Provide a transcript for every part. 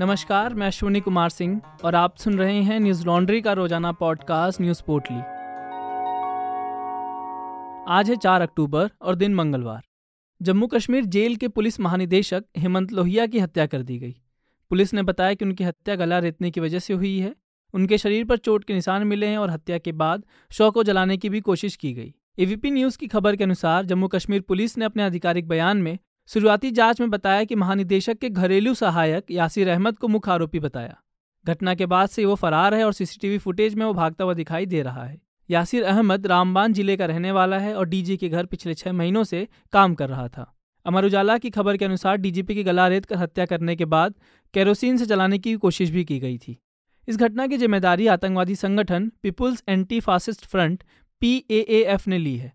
नमस्कार, मैं अश्विनी कुमार सिंह और आप सुन रहे हैं न्यूज़ लॉन्ड्री का रोज़ाना पॉडकास्ट न्यूज़ पोर्टली आज है चार अक्टूबर और दिन मंगलवार। जम्मू कश्मीर जेल के पुलिस महानिदेशक हेमंत लोहिया की हत्या कर दी गई। पुलिस ने बताया कि उनकी हत्या गला रेतने की वजह से हुई है। उनके शरीर पर चोट के निशान मिले हैं और हत्या के बाद शव को जलाने की भी कोशिश की गई। एवीपी न्यूज़ की खबर के अनुसार जम्मू कश्मीर पुलिस ने अपने आधिकारिक बयान में शुरुआती जाँच में बताया कि महानिदेशक के घरेलू सहायक यासिर अहमद को मुख्य आरोपी बताया। घटना के बाद से वो फरार है और सीसीटीवी फुटेज में वो भागता हुआ दिखाई दे रहा है। यासिर अहमद रामबान ज़िले का रहने वाला है और डीजी के घर पिछले छह महीनों से काम कर रहा था। अमर उजाला की खबर के अनुसार डीजीपी की गला रेत कर हत्या करने के बाद केरोसिन से जलाने की कोशिश भी की गई थी। इस घटना की ज़िम्मेदारी आतंकवादी संगठन people's anti fascist front PAAF ने ली है।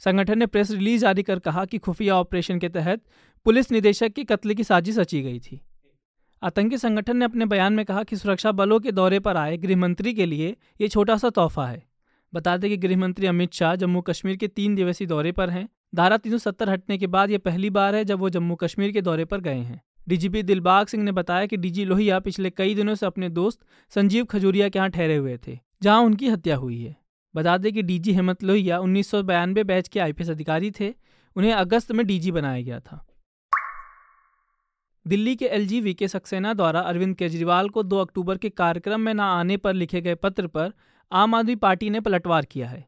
संगठन ने प्रेस रिलीज़ जारी कर कहा कि खुफिया ऑपरेशन के तहत पुलिस निदेशक की कत्ल की साजिश रची गई थी। आतंकी संगठन ने अपने बयान में कहा कि सुरक्षा बलों के दौरे पर आए गृहमंत्री के लिए ये छोटा सा तोहफा है। बता दें कि गृहमंत्री अमित शाह जम्मू कश्मीर के तीन दिवसीय दौरे पर हैं। धारा तीन सौ सत्तर हटने के बाद यह पहली बार है जब वो जम्मू कश्मीर के दौरे पर गए हैं। डीजीपी दिलबाग सिंह ने बताया कि डीजी लोहिया पिछले कई दिनों से अपने दोस्त संजीव खजूरिया के यहाँ ठहरे हुए थे, जहाँ उनकी हत्या हुई है। बता दें कि डीजी हेमंत लोहिया उन्नीस बैच के आईपीएस अधिकारी थे। उन्हें अगस्त में डीजी बनाया गया था। दिल्ली के एलजी वीके सक्सेना द्वारा अरविंद केजरीवाल को 2 अक्टूबर के कार्यक्रम में न आने पर लिखे गए पत्र पर आम आदमी पार्टी ने पलटवार किया है।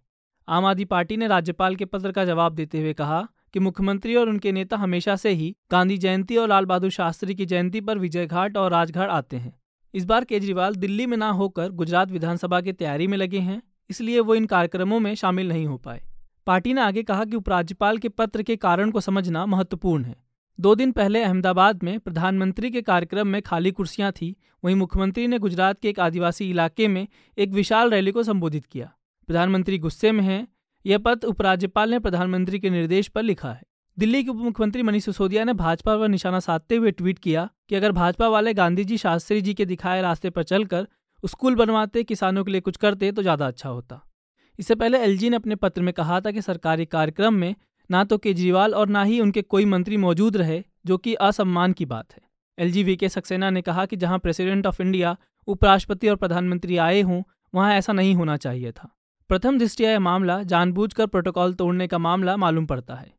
आम आदमी पार्टी ने राज्यपाल के पत्र का जवाब देते हुए कहा कि मुख्यमंत्री और उनके नेता हमेशा से ही गांधी जयंती और लाल बहादुर शास्त्री की जयंती पर विजय घाट और राजघाट आते हैं। इस बार केजरीवाल दिल्ली में ना होकर गुजरात विधानसभा की तैयारी में लगे हैं। इसलिए वो इन कार्यक्रमों में शामिल नहीं हो पाए। पार्टी ने आगे कहा कि उपराज्यपाल के पत्र के कारण को समझना महत्वपूर्ण है। दो दिन पहले अहमदाबाद में प्रधानमंत्री के कार्यक्रम में खाली कुर्सियाँ थी। वहीं मुख्यमंत्री ने गुजरात के एक आदिवासी इलाके में एक विशाल रैली को संबोधित किया। प्रधानमंत्री गुस्से में हैं। यह पत्र उपराज्यपाल ने प्रधानमंत्री के निर्देश पर लिखा है। दिल्ली के उप मुख्यमंत्री मनीष सिसोदिया ने भाजपा पर निशाना साधते हुए ट्वीट किया कि अगर भाजपा वाले गांधी जी शास्त्री जी के दिखाए रास्ते पर चलकर स्कूल बनवाते, किसानों के लिए कुछ करते तो ज़्यादा अच्छा होता। इससे पहले एलजी ने अपने पत्र में कहा था कि सरकारी कार्यक्रम में ना तो केजरीवाल और ना ही उनके कोई मंत्री मौजूद रहे, जो कि असम्मान की बात है। एल वी के सक्सेना ने कहा कि जहाँ प्रेसिडेंट ऑफ़ इंडिया, उपराष्ट्रपति और प्रधानमंत्री आए हों, वहाँ ऐसा नहीं होना चाहिए था। प्रथम दृष्टिया यह मामला, जानबूझकर प्रोटोकॉल तोड़ने का मामला मालूम पड़ता है।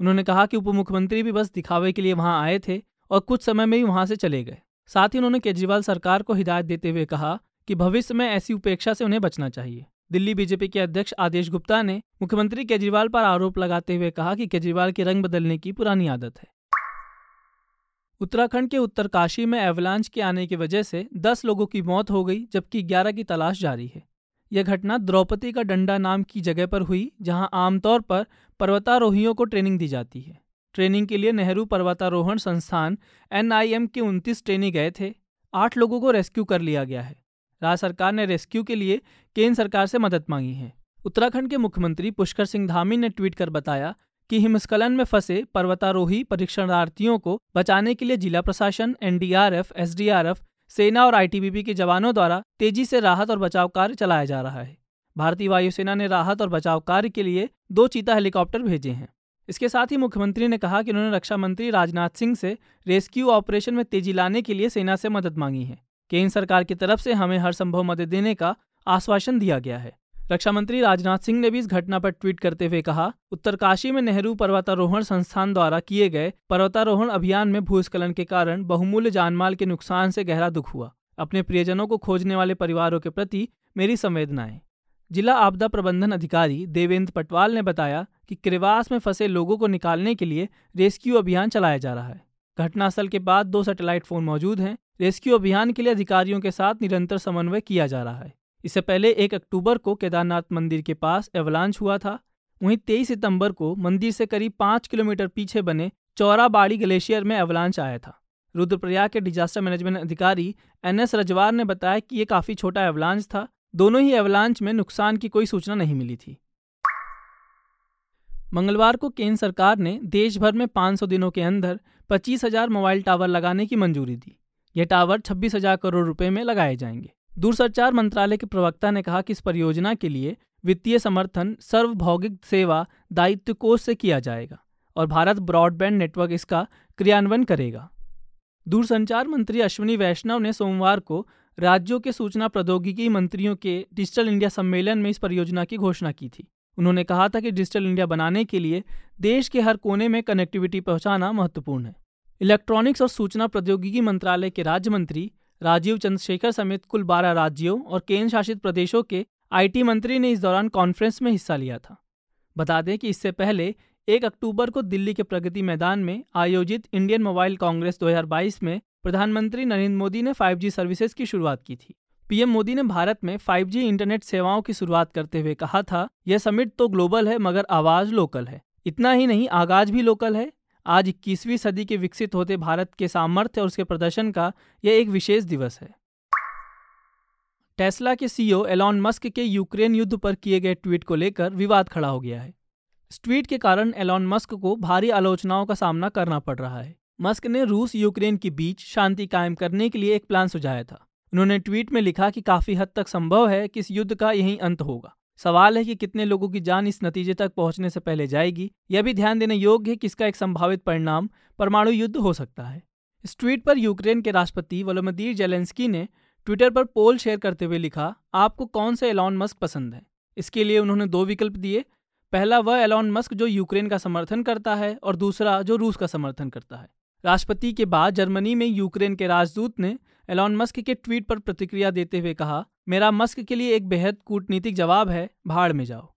उन्होंने कहा कि उप मुख्यमंत्री भी बस दिखावे के लिए वहाँ आए थे और कुछ समय में ही वहाँ से चले गए। साथ ही उन्होंने केजरीवाल सरकार को हिदायत देते हुए कहा कि भविष्य में ऐसी उपेक्षा से उन्हें बचना चाहिए। दिल्ली बीजेपी के अध्यक्ष आदेश गुप्ता ने मुख्यमंत्री केजरीवाल पर आरोप लगाते हुए कहा कि केजरीवाल की रंग बदलने की पुरानी आदत है। उत्तराखंड के उत्तरकाशी में एवलांच के आने की वजह से 10 लोगों की मौत हो गई, जबकि 11 की तलाश जारी है। यह घटना द्रौपदी का डंडा नाम की जगह पर हुई, जहाँ आमतौर पर पर्वतारोहियों को ट्रेनिंग दी जाती है। ट्रेनिंग के लिए नेहरू पर्वतारोहण संस्थान एनआईएम के उनतीस ट्रेनी गए थे। आठ लोगों को रेस्क्यू कर लिया गया है। राज्य सरकार ने रेस्क्यू के लिए केंद्र सरकार से मदद मांगी है। उत्तराखंड के मुख्यमंत्री पुष्कर सिंह धामी ने ट्वीट कर बताया कि हिमस्खलन में फंसे पर्वतारोही परीक्षणार्थियों को बचाने के लिए जिला प्रशासन एनडीआरएफ, एसडीआरएफ, सेना और आईटीबीपी के जवानों द्वारा तेज़ी से राहत और बचाव कार्य चलाया जा रहा है। भारतीय वायुसेना ने राहत और बचाव कार्य के लिए दो चीता हेलीकॉप्टर भेजे हैं। इसके साथ ही मुख्यमंत्री ने कहा कि उन्होंने रक्षा मंत्री राजनाथ सिंह से रेस्क्यू ऑपरेशन में तेज़ी लाने के लिए सेना से मदद मांगी है। केंद्र सरकार की तरफ़ से हमें हर संभव मदद देने का आश्वासन दिया गया है। रक्षा मंत्री राजनाथ सिंह ने भी इस घटना पर ट्वीट करते हुए कहा उत्तरकाशी में नेहरू पर्वतारोहण संस्थान द्वारा किए गए पर्वतारोहण अभियान में भूस्खलन के कारण बहुमूल्य जानमाल के नुकसान से गहरा दुख हुआ। अपने प्रियजनों को खोजने वाले परिवारों के प्रति मेरी संवेदनाएँ। जिला आपदा प्रबंधन अधिकारी देवेंद्र पटवाल ने बताया कि क्रेवास में फंसे लोगों को निकालने के लिए रेस्क्यू अभियान चलाया जा रहा है। घटनास्थल के बाद दो सैटेलाइट फ़ोन मौजूद हैं। रेस्क्यू अभियान के लिए अधिकारियों के साथ निरंतर समन्वय किया जा रहा है। इससे पहले एक अक्टूबर को केदारनाथ मंदिर के पास एवलांच हुआ था। वहीं तेईस सितंबर को मंदिर से करीब पाँच किलोमीटर पीछे बने चौराबाड़ी ग्लेशियर में एवलांच आया था। रुद्रप्रयाग के डिजास्टर मैनेजमेंट अधिकारी एन एस रजवार ने बताया कि ये काफ़ी छोटा एवलांच था। दोनों ही एवलांच में नुकसान की कोई सूचना नहीं मिली थी। मंगलवार को केंद्र सरकार ने देश भर में 500 दिनों के अंदर पच्चीस हज़ार मोबाइल टावर लगाने की मंजूरी दी। ये टावर छब्बीस हज़ार करोड़ रुपए में लगाए जाएँगे। दूरसंचार मंत्रालय के प्रवक्ता ने कहा कि इस परियोजना के लिए वित्तीय समर्थन, सर्वभौगिक सेवा, दायित्व कोष से किया जाएगा और भारत ब्रॉडबैंड नेटवर्क इसका क्रियान्वयन करेगा। दूरसंचार मंत्री अश्विनी वैष्णव ने सोमवार को राज्यों के सूचना प्रौद्योगिकी मंत्रियों के डिजिटल इंडिया सम्मेलन में इस परियोजना की घोषणा की थी। उन्होंने कहा था कि डिजिटल इंडिया बनाने के लिए देश के हर कोने में कनेक्टिविटी पहुंचाना महत्वपूर्ण है। इलेक्ट्रॉनिक्स और सूचना प्रौद्योगिकी मंत्रालय के राज्य मंत्री राजीव चंद्रशेखर समेत कुल 12 राज्यों और केंद्र शासित प्रदेशों के आईटी मंत्री ने इस दौरान कॉन्फ्रेंस में हिस्सा लिया था। बता दें कि इससे पहले एक अक्टूबर को दिल्ली के प्रगति मैदान में आयोजित इंडियन मोबाइल कांग्रेस 2022 में प्रधानमंत्री नरेंद्र मोदी ने 5G सर्विसेज़ की शुरुआत की थी। पीएम मोदी ने भारत में 5G इंटरनेट सेवाओं की शुरुआत करते हुए कहा था, यह समिट तो ग्लोबल है, मगर आवाज़ लोकल है। इतना ही नहीं, आगाज़ भी लोकल है। आज इक्कीसवीं सदी के विकसित होते भारत के सामर्थ्य और उसके प्रदर्शन का यह एक विशेष दिवस है। टेस्ला के सीईओ एलॉन मस्क के यूक्रेन युद्ध पर किए गए ट्वीट को लेकर विवाद खड़ा हो गया है। इस ट्वीट के कारण एलॉन मस्क को भारी आलोचनाओं का सामना करना पड़ रहा है। मस्क ने रूस यूक्रेन के बीच शांति कायम करने के लिए एक प्लान सुझाया था। उन्होंने ट्वीट में लिखा कि काफ़ी हद तक संभव है कि इस युद्ध का यही अंत होगा। सवाल है कि कितने लोगों की जान इस नतीजे तक पहुँचने से पहले जाएगी। यह भी ध्यान देने योग्य है कि इसका एक संभावित परिणाम परमाणु युद्ध हो सकता है। इस ट्वीट पर यूक्रेन के राष्ट्रपति वलोमदीर जेलेंस्की ने ट्विटर पर पोल शेयर करते हुए लिखा, आपको कौन से एलॉन मस्क पसंद है? इसके लिए उन्होंने दो विकल्प दिए। पहला, वह एलॉन मस्क जो यूक्रेन का समर्थन करता है, और दूसरा, जो रूस का समर्थन करता है। राष्ट्रपति के बाद जर्मनी में यूक्रेन के राजदूत ने एलॉन मस्क के ट्वीट पर प्रतिक्रिया देते हुए कहा, मेरा मस्क के लिए एक बेहद कूटनीतिक जवाब है, भाड़ में जाओ।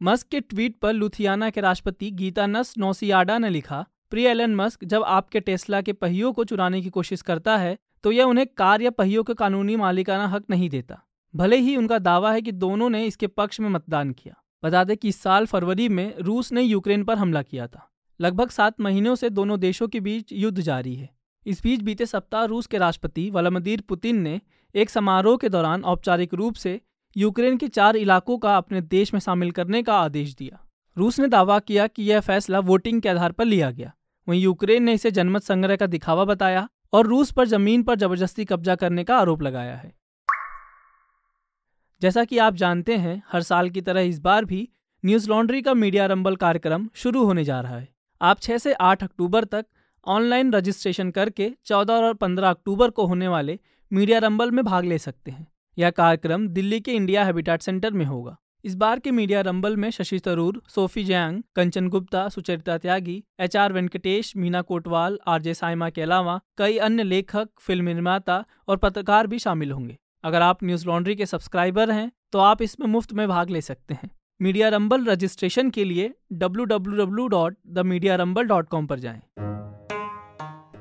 मस्क के ट्वीट पर लुथियाना के राष्ट्रपति गीता नस नौसियाडा ने लिखा, प्रिय एलन मस्क, जब आपके टेस्ला के पहियों को चुराने की कोशिश करता है तो यह उन्हें कार या पहियों के कानूनी मालिकाना हक नहीं देता। भले ही उनका दावा है कि दोनों ने इसके पक्ष में मतदान किया। बता दें कि इस साल फरवरी में रूस ने यूक्रेन पर हमला किया था। लगभग सात महीनों से दोनों देशों के बीच युद्ध जारी है। इस बीच बीते सप्ताह रूस के राष्ट्रपति व्लादिमीर पुतिन ने एक समारोह के दौरान औपचारिक रूप से यूक्रेन के चार इलाकों का अपने देश में शामिल करने का आदेश दिया। रूस ने दावा किया कि यह फैसला वोटिंग के आधार पर लिया गया। वहीं यूक्रेन ने इसे जनमत संग्रह का दिखावा बताया और रूस पर ज़मीन पर ज़बरदस्ती कब्जा करने का आरोप लगाया है। जैसा कि आप जानते हैं, हर साल की तरह इस बार भी न्यूज़ लॉन्ड्री का मीडिया रंबल कार्यक्रम शुरू होने जा रहा है। आप 6 से 8 अक्टूबर तक ऑनलाइन रजिस्ट्रेशन करके 14 और 15 अक्टूबर को होने वाले मीडिया रंबल में भाग ले सकते हैं। यह कार्यक्रम दिल्ली के इंडिया हैबिटाट सेंटर में होगा। इस बार के मीडिया रंबल में Shashi Tharoor Sophie Zhang Kanchan Gupta, Sucharita Tyagi H R Venkatesh, Meena Kotwal, RJ Saima के अलावा कई अन्य लेखक, फ़िल्म निर्माता और पत्रकार भी शामिल होंगे। अगर आप न्यूज़ लॉन्ड्री के सब्सक्राइबर हैं तो आप इसमें मुफ़्त में भाग ले सकते हैं। मीडिया रंबल रजिस्ट्रेशन के लिए www.themediarumble.com पर जाएँ।